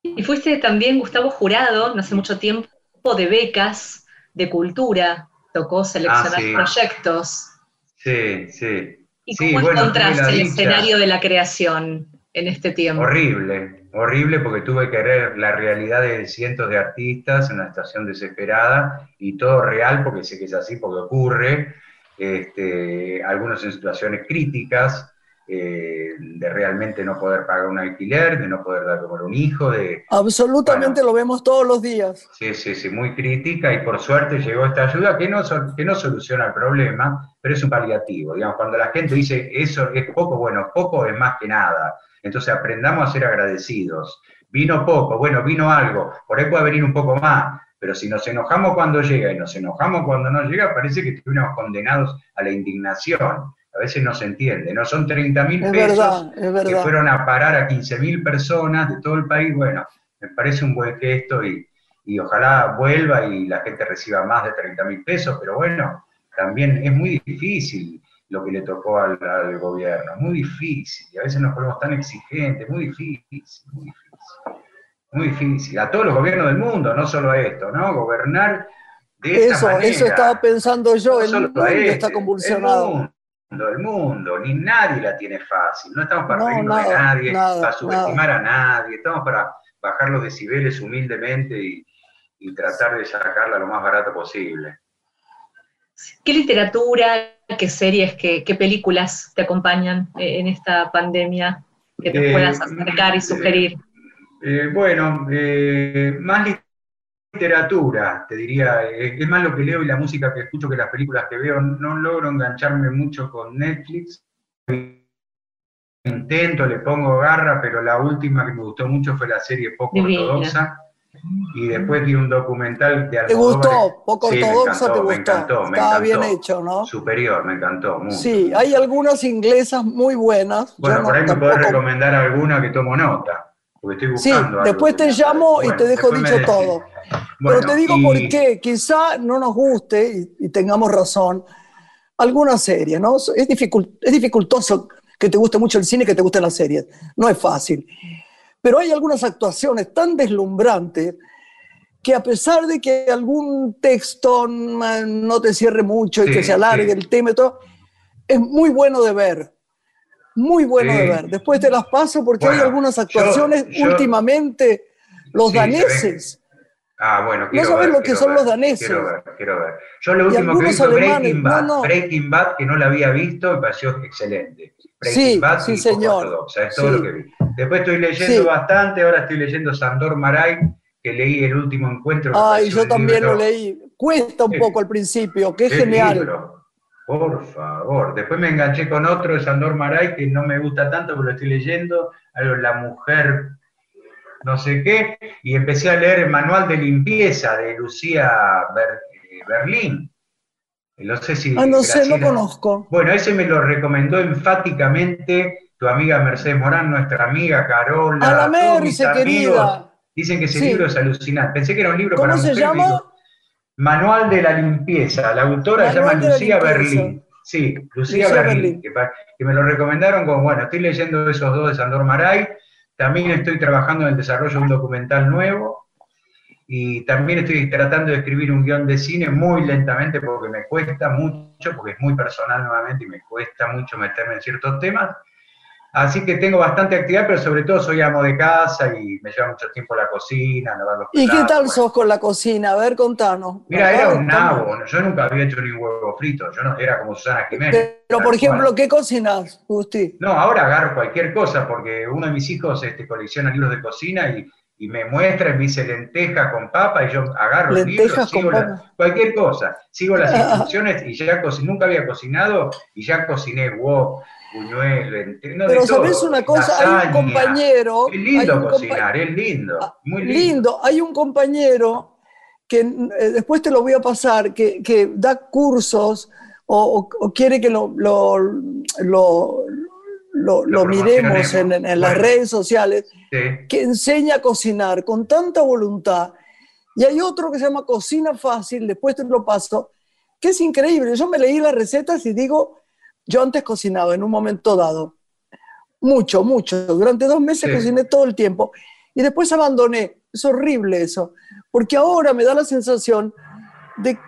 Y fuiste también, Gustavo, jurado, no hace mucho tiempo, de becas de cultura, tocó seleccionar ah, proyectos. Sí, sí. ¿Y cómo encontraste el escenario de la creación en este tiempo? Horrible, horrible porque tuve que ver la realidad de cientos de artistas en una estación desesperada y todo real porque sé que es así, porque ocurre, este, algunos en situaciones críticas, eh, de realmente no poder pagar un alquiler, de no poder dar comer un hijo, de... Absolutamente lo vemos todos los días. Sí, sí, sí, muy crítica y por suerte llegó esta ayuda que no, que no soluciona el problema, pero es un paliativo. Digamos, cuando la gente dice eso es poco, bueno, poco es más que nada. Entonces aprendamos a ser agradecidos. Vino poco, bueno, vino algo, por ahí puede venir un poco más, Pero si nos enojamos cuando llega y nos enojamos cuando no llega, parece que estuvimos condenados a la indignación. A veces no se entiende, ¿no? Son 30 mil pesos que fueron a parar a 15 mil personas de todo el país. Bueno, me parece un buen gesto y, y ojalá vuelva y la gente reciba más de 30 mil pesos, pero bueno, también es muy difícil lo que le tocó al, gobierno, muy difícil, y a veces nos ponemos tan exigentes, muy difícil, muy difícil, muy difícil, a todos los gobiernos del mundo, no solo a esto, ¿no? Gobernar de esta eso, manera. Eso estaba pensando yo, el mundo está convulsionado. El mundo, el mundo, ni nadie la tiene fácil, no estamos para reírnos de nadie, para subestimar a nadie, estamos para bajar los decibeles humildemente y, y tratar de sacarla lo más barato posible. ¿Qué literatura, qué series, qué, películas te acompañan eh, en esta pandemia que te eh, puedas acercar y sugerir? Eh, bueno, más literatura, te diría, es más lo que leo y la música que escucho que las películas que veo. No logro engancharme mucho con Netflix. Intento, le pongo garra, pero la última que me gustó mucho fue la serie Poco Ortodoxa y después vi un documental de ¿Te gustó? ¿Poco ortodoxo te gustó? Me encantó, me Estaba bien hecho, ¿no? Superior, me encantó. Mucho. Sí, hay algunas inglesas muy buenas. Bueno, por ahí me podés recomendar alguna que tomo nota, porque estoy buscando. Sí, después te llamo y te dejo dicho todo. Pero te digo por qué, quizá no nos guste y, tengamos razón, alguna serie, ¿no? Es, es dificultoso que te guste mucho el cine y que te gusten las series. No es fácil. Pero hay algunas actuaciones tan deslumbrantes que a pesar de que algún texto no te cierre mucho y que se alargue el tema y todo, es muy bueno de ver. Muy bueno de ver. Después te las paso porque hay algunas actuaciones últimamente, los daneses. Ah, bueno, quiero no sabes lo que son los daneses. Quiero ver, quiero ver. Yo lo último que vi fue Breaking Bad. Breaking Bad, que no la había visto, me pareció excelente. Breaking sí, Bad sí, señor. es todo lo que vi. Después estoy leyendo bastante, ahora estoy leyendo Sandor Maray, que leí el último encuentro. Ay, yo también lo leí. Cuesta un poco al principio, que es genial. Por favor. Después me enganché con otro de Sandor Maray que no me gusta tanto, pero lo estoy leyendo. Algo, La mujer, no sé qué. Y empecé a leer el manual de limpieza de Lucía eh, Berlín. No sé si. Ah, no sé, no conozco. Bueno, ese me lo recomendó enfáticamente tu amiga Mercedes Morán, nuestra amiga Carola. A la Merce, querida. Dicen que ese libro es alucinante. Pensé que era un libro ¿Cómo para se llama? Manual de la limpieza. La autora se llama Lucía Berlín. Sí, Lucía, Berlín, Que, me lo recomendaron como, bueno, estoy leyendo esos dos de Sandor Maray. También estoy trabajando en el desarrollo de un documental nuevo. Y también estoy tratando de escribir un guion de cine muy lentamente porque me cuesta mucho, porque es muy personal nuevamente y me cuesta mucho meterme en ciertos temas. Así que tengo bastante actividad, pero sobre todo soy amo de casa y me lleva mucho tiempo la cocina, lavar los ¿Y qué tal sos con la cocina? A ver, contanos. Mira, era un nabo. Yo nunca había hecho ni un huevo frito. Yo no, era como Susana Jiménez. Pero, por ejemplo, ¿qué cocinas, Gusti? No, ahora agarro cualquier cosa porque uno de mis hijos este, colecciona libros de cocina y, me muestra y me dice lenteja con papa y yo agarro Lentejas libros, sigo cualquier cosa. Sigo las instrucciones y ya nunca había cocinado y ya cociné huevo pero sabes una cosa, hay un compañero. Es lindo cocinar, es lindo. Ah, muy lindo. Hay un compañero que eh, después te lo voy a pasar, que, da cursos o, quiere que lo, lo, lo, miremos en, las redes sociales, que enseña a cocinar con tanta voluntad. Y hay otro que se llama Cocina Fácil, después te lo paso, que es increíble. Yo me leí las recetas y digo, yo antes cocinaba en un momento dado, mucho, mucho. Durante dos meses cociné todo el tiempo y después abandoné. Es horrible eso, porque ahora me da la sensación de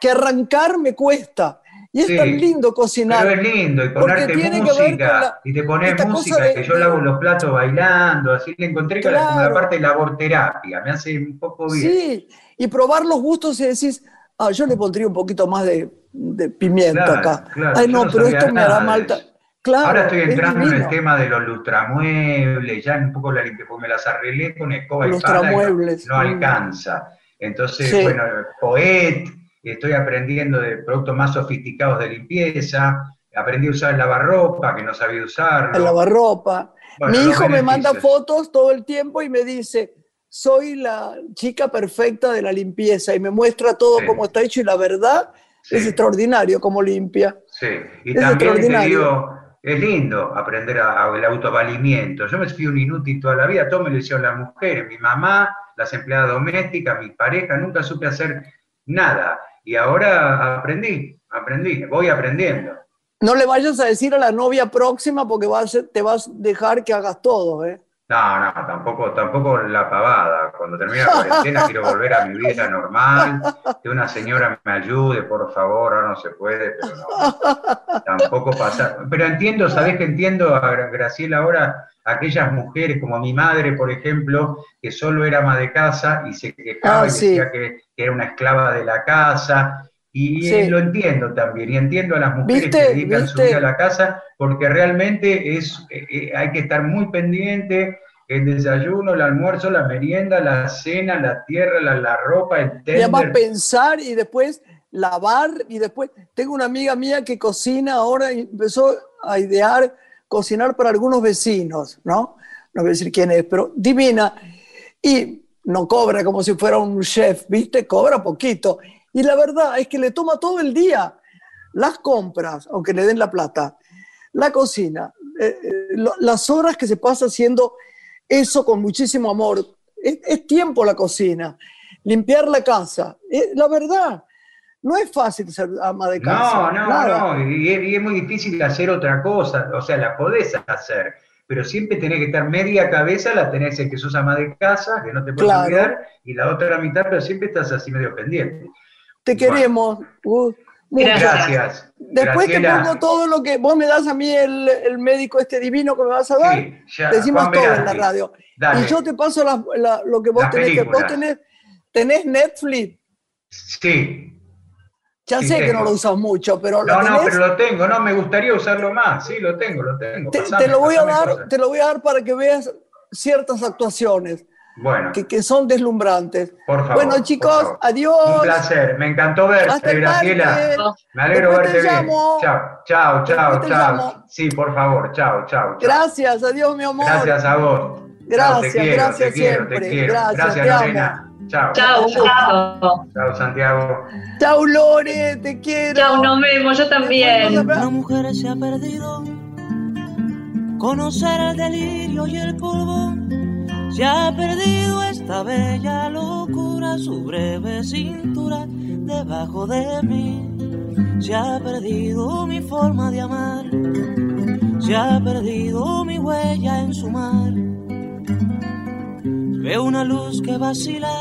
que arrancar me cuesta. Y es tan lindo cocinar. Pero es lindo, y ponerte música, y te pones música, que yo lavo los platos bailando, así le encontré con la parte de laborterapia, me hace un poco bien. Sí, y probar los gustos y decís, ah, yo le pondría un poquito más de, de pimiento acá. Ay, no, pero esto me hará mal. Claro, Ahora estoy entrando en el tema de los lustramuebles, ya un poco la limpieza, porque me las arreglé con escoba y pala no, alcanza. Entonces, bueno, Poet, estoy aprendiendo de productos más sofisticados de limpieza, aprendí a usar el lavarropa, que no sabía usarlo. El lavarropa. Mi hijo me manda fotos todo el tiempo y me dice, soy la chica perfecta de la limpieza y me muestra todo cómo está hecho y la verdad es extraordinario como limpia. Sí, y también te digo, es lindo aprender el autovalimiento. Yo me fui un inútil toda la vida, todo me lo hicieron las mujeres, mi mamá, las empleadas domésticas, mi pareja, nunca supe hacer nada. Y ahora aprendí, aprendí, voy aprendiendo. No le vayas a decir a la novia próxima porque te vas a dejar que hagas todo, ¿eh? No, no, tampoco, tampoco la pavada. Cuando termine la cuarentena quiero volver a mi vida normal, que una señora me ayude, por favor, ahora no se puede, pero no. Tampoco pasa. Pero entiendo, ¿sabés que entiendo a Graciela ahora? Aquellas mujeres como mi madre, por ejemplo, que solo era ama de casa y se quejaba ah, y decía que, era una esclava de la casa. Y lo entiendo también, y entiendo a las mujeres que dedican su vida a la casa, porque realmente es, eh, eh, hay que estar muy pendiente, el desayuno, el almuerzo, la merienda, la cena, la tierra, la, ropa, el té. Y a pensar y después lavar y después... Tengo una amiga mía que cocina ahora y empezó a idear cocinar para algunos vecinos, ¿no? No voy a decir quién es, pero divina. Y no cobra como si fuera un chef, ¿viste? Cobra poquito. Y la verdad es que le toma todo el día las compras, aunque le den la plata, la cocina, eh, eh, las horas que se pasa haciendo eso con muchísimo amor. Es, tiempo la cocina, limpiar la casa. Eh, la verdad, no es fácil ser ama de casa. No, no, no, y es, muy difícil hacer otra cosa, o sea, la podés hacer, pero siempre tenés que estar media cabeza, la tenés en que sos ama de casa, que no te puedes olvidar, y la otra mitad, pero siempre estás así medio pendiente. Te queremos. Uh, Gracias. Después te pongo todo lo que vos me das a mí el, médico este divino que me vas a dar. decimos todo en la radio. Y yo te paso lo que vos tenés. Que, vos tenés, Netflix. Sí. Ya sé que no lo usas mucho, pero no, no, pero lo tengo. No, me gustaría usarlo más. Sí, lo tengo, lo tengo. te, lo voy a dar, te lo voy a dar para que veas ciertas actuaciones. Bueno. Que, son deslumbrantes. Por favor. Bueno, chicos, adiós. Un placer. Me encantó verte, Graciela. Me alegro verte bien. Chao, chao, chao, chao. Sí, por favor. Chao, chao. Gracias, adiós, mi amor. Gracias a vos. Gracias, gracias siempre. Gracias, gracias Lorena. Chao. Chao, chao. Chao, Santiago. Chao, Lore, te quiero. Chao, nos vemos, yo también. Una mujer se ha perdido. Conocer el delirio y el polvo se ha perdido esta bella locura, su breve cintura debajo de mí. Se ha perdido mi forma de amar, se ha perdido mi huella en su mar. Veo una luz que vacila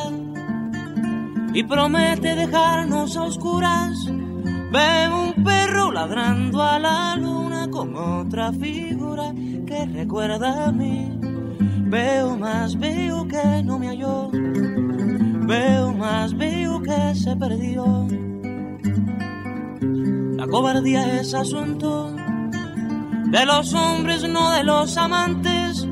y promete dejarnos a oscuras. Veo un perro ladrando a la luna con otra figura que recuerda a mí Veo más, veo que no me halló. Veo más, veo que se perdió. La cobardía es asunto de los hombres, no de los amantes.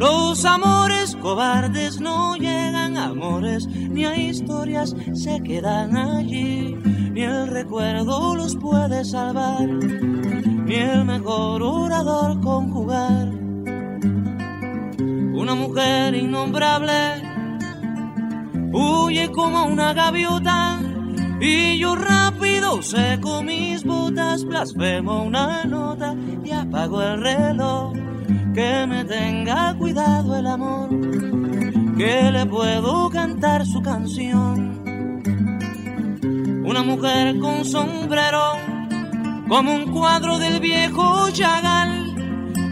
Los amores cobardes no llegan a amores, ni a historias se quedan allí. Ni el recuerdo los puede salvar, ni el mejor orador conjugar una mujer innombrable huye como una gaviota y yo rápido seco mis botas, blasfemo una nota y apago el reloj. Que me tenga cuidado el amor, que le puedo cantar su canción. Una mujer con sombrero, como un cuadro del viejo Chagall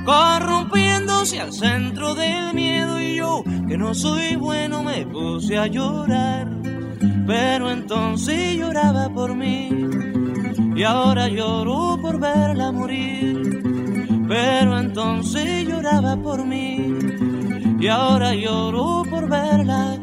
corrompiéndose al centro del miedo y yo, que no soy bueno, me puse a llorar. Pero entonces lloraba por mí y ahora lloro por verla morir. Pero entonces lloraba por mí y ahora lloro por verla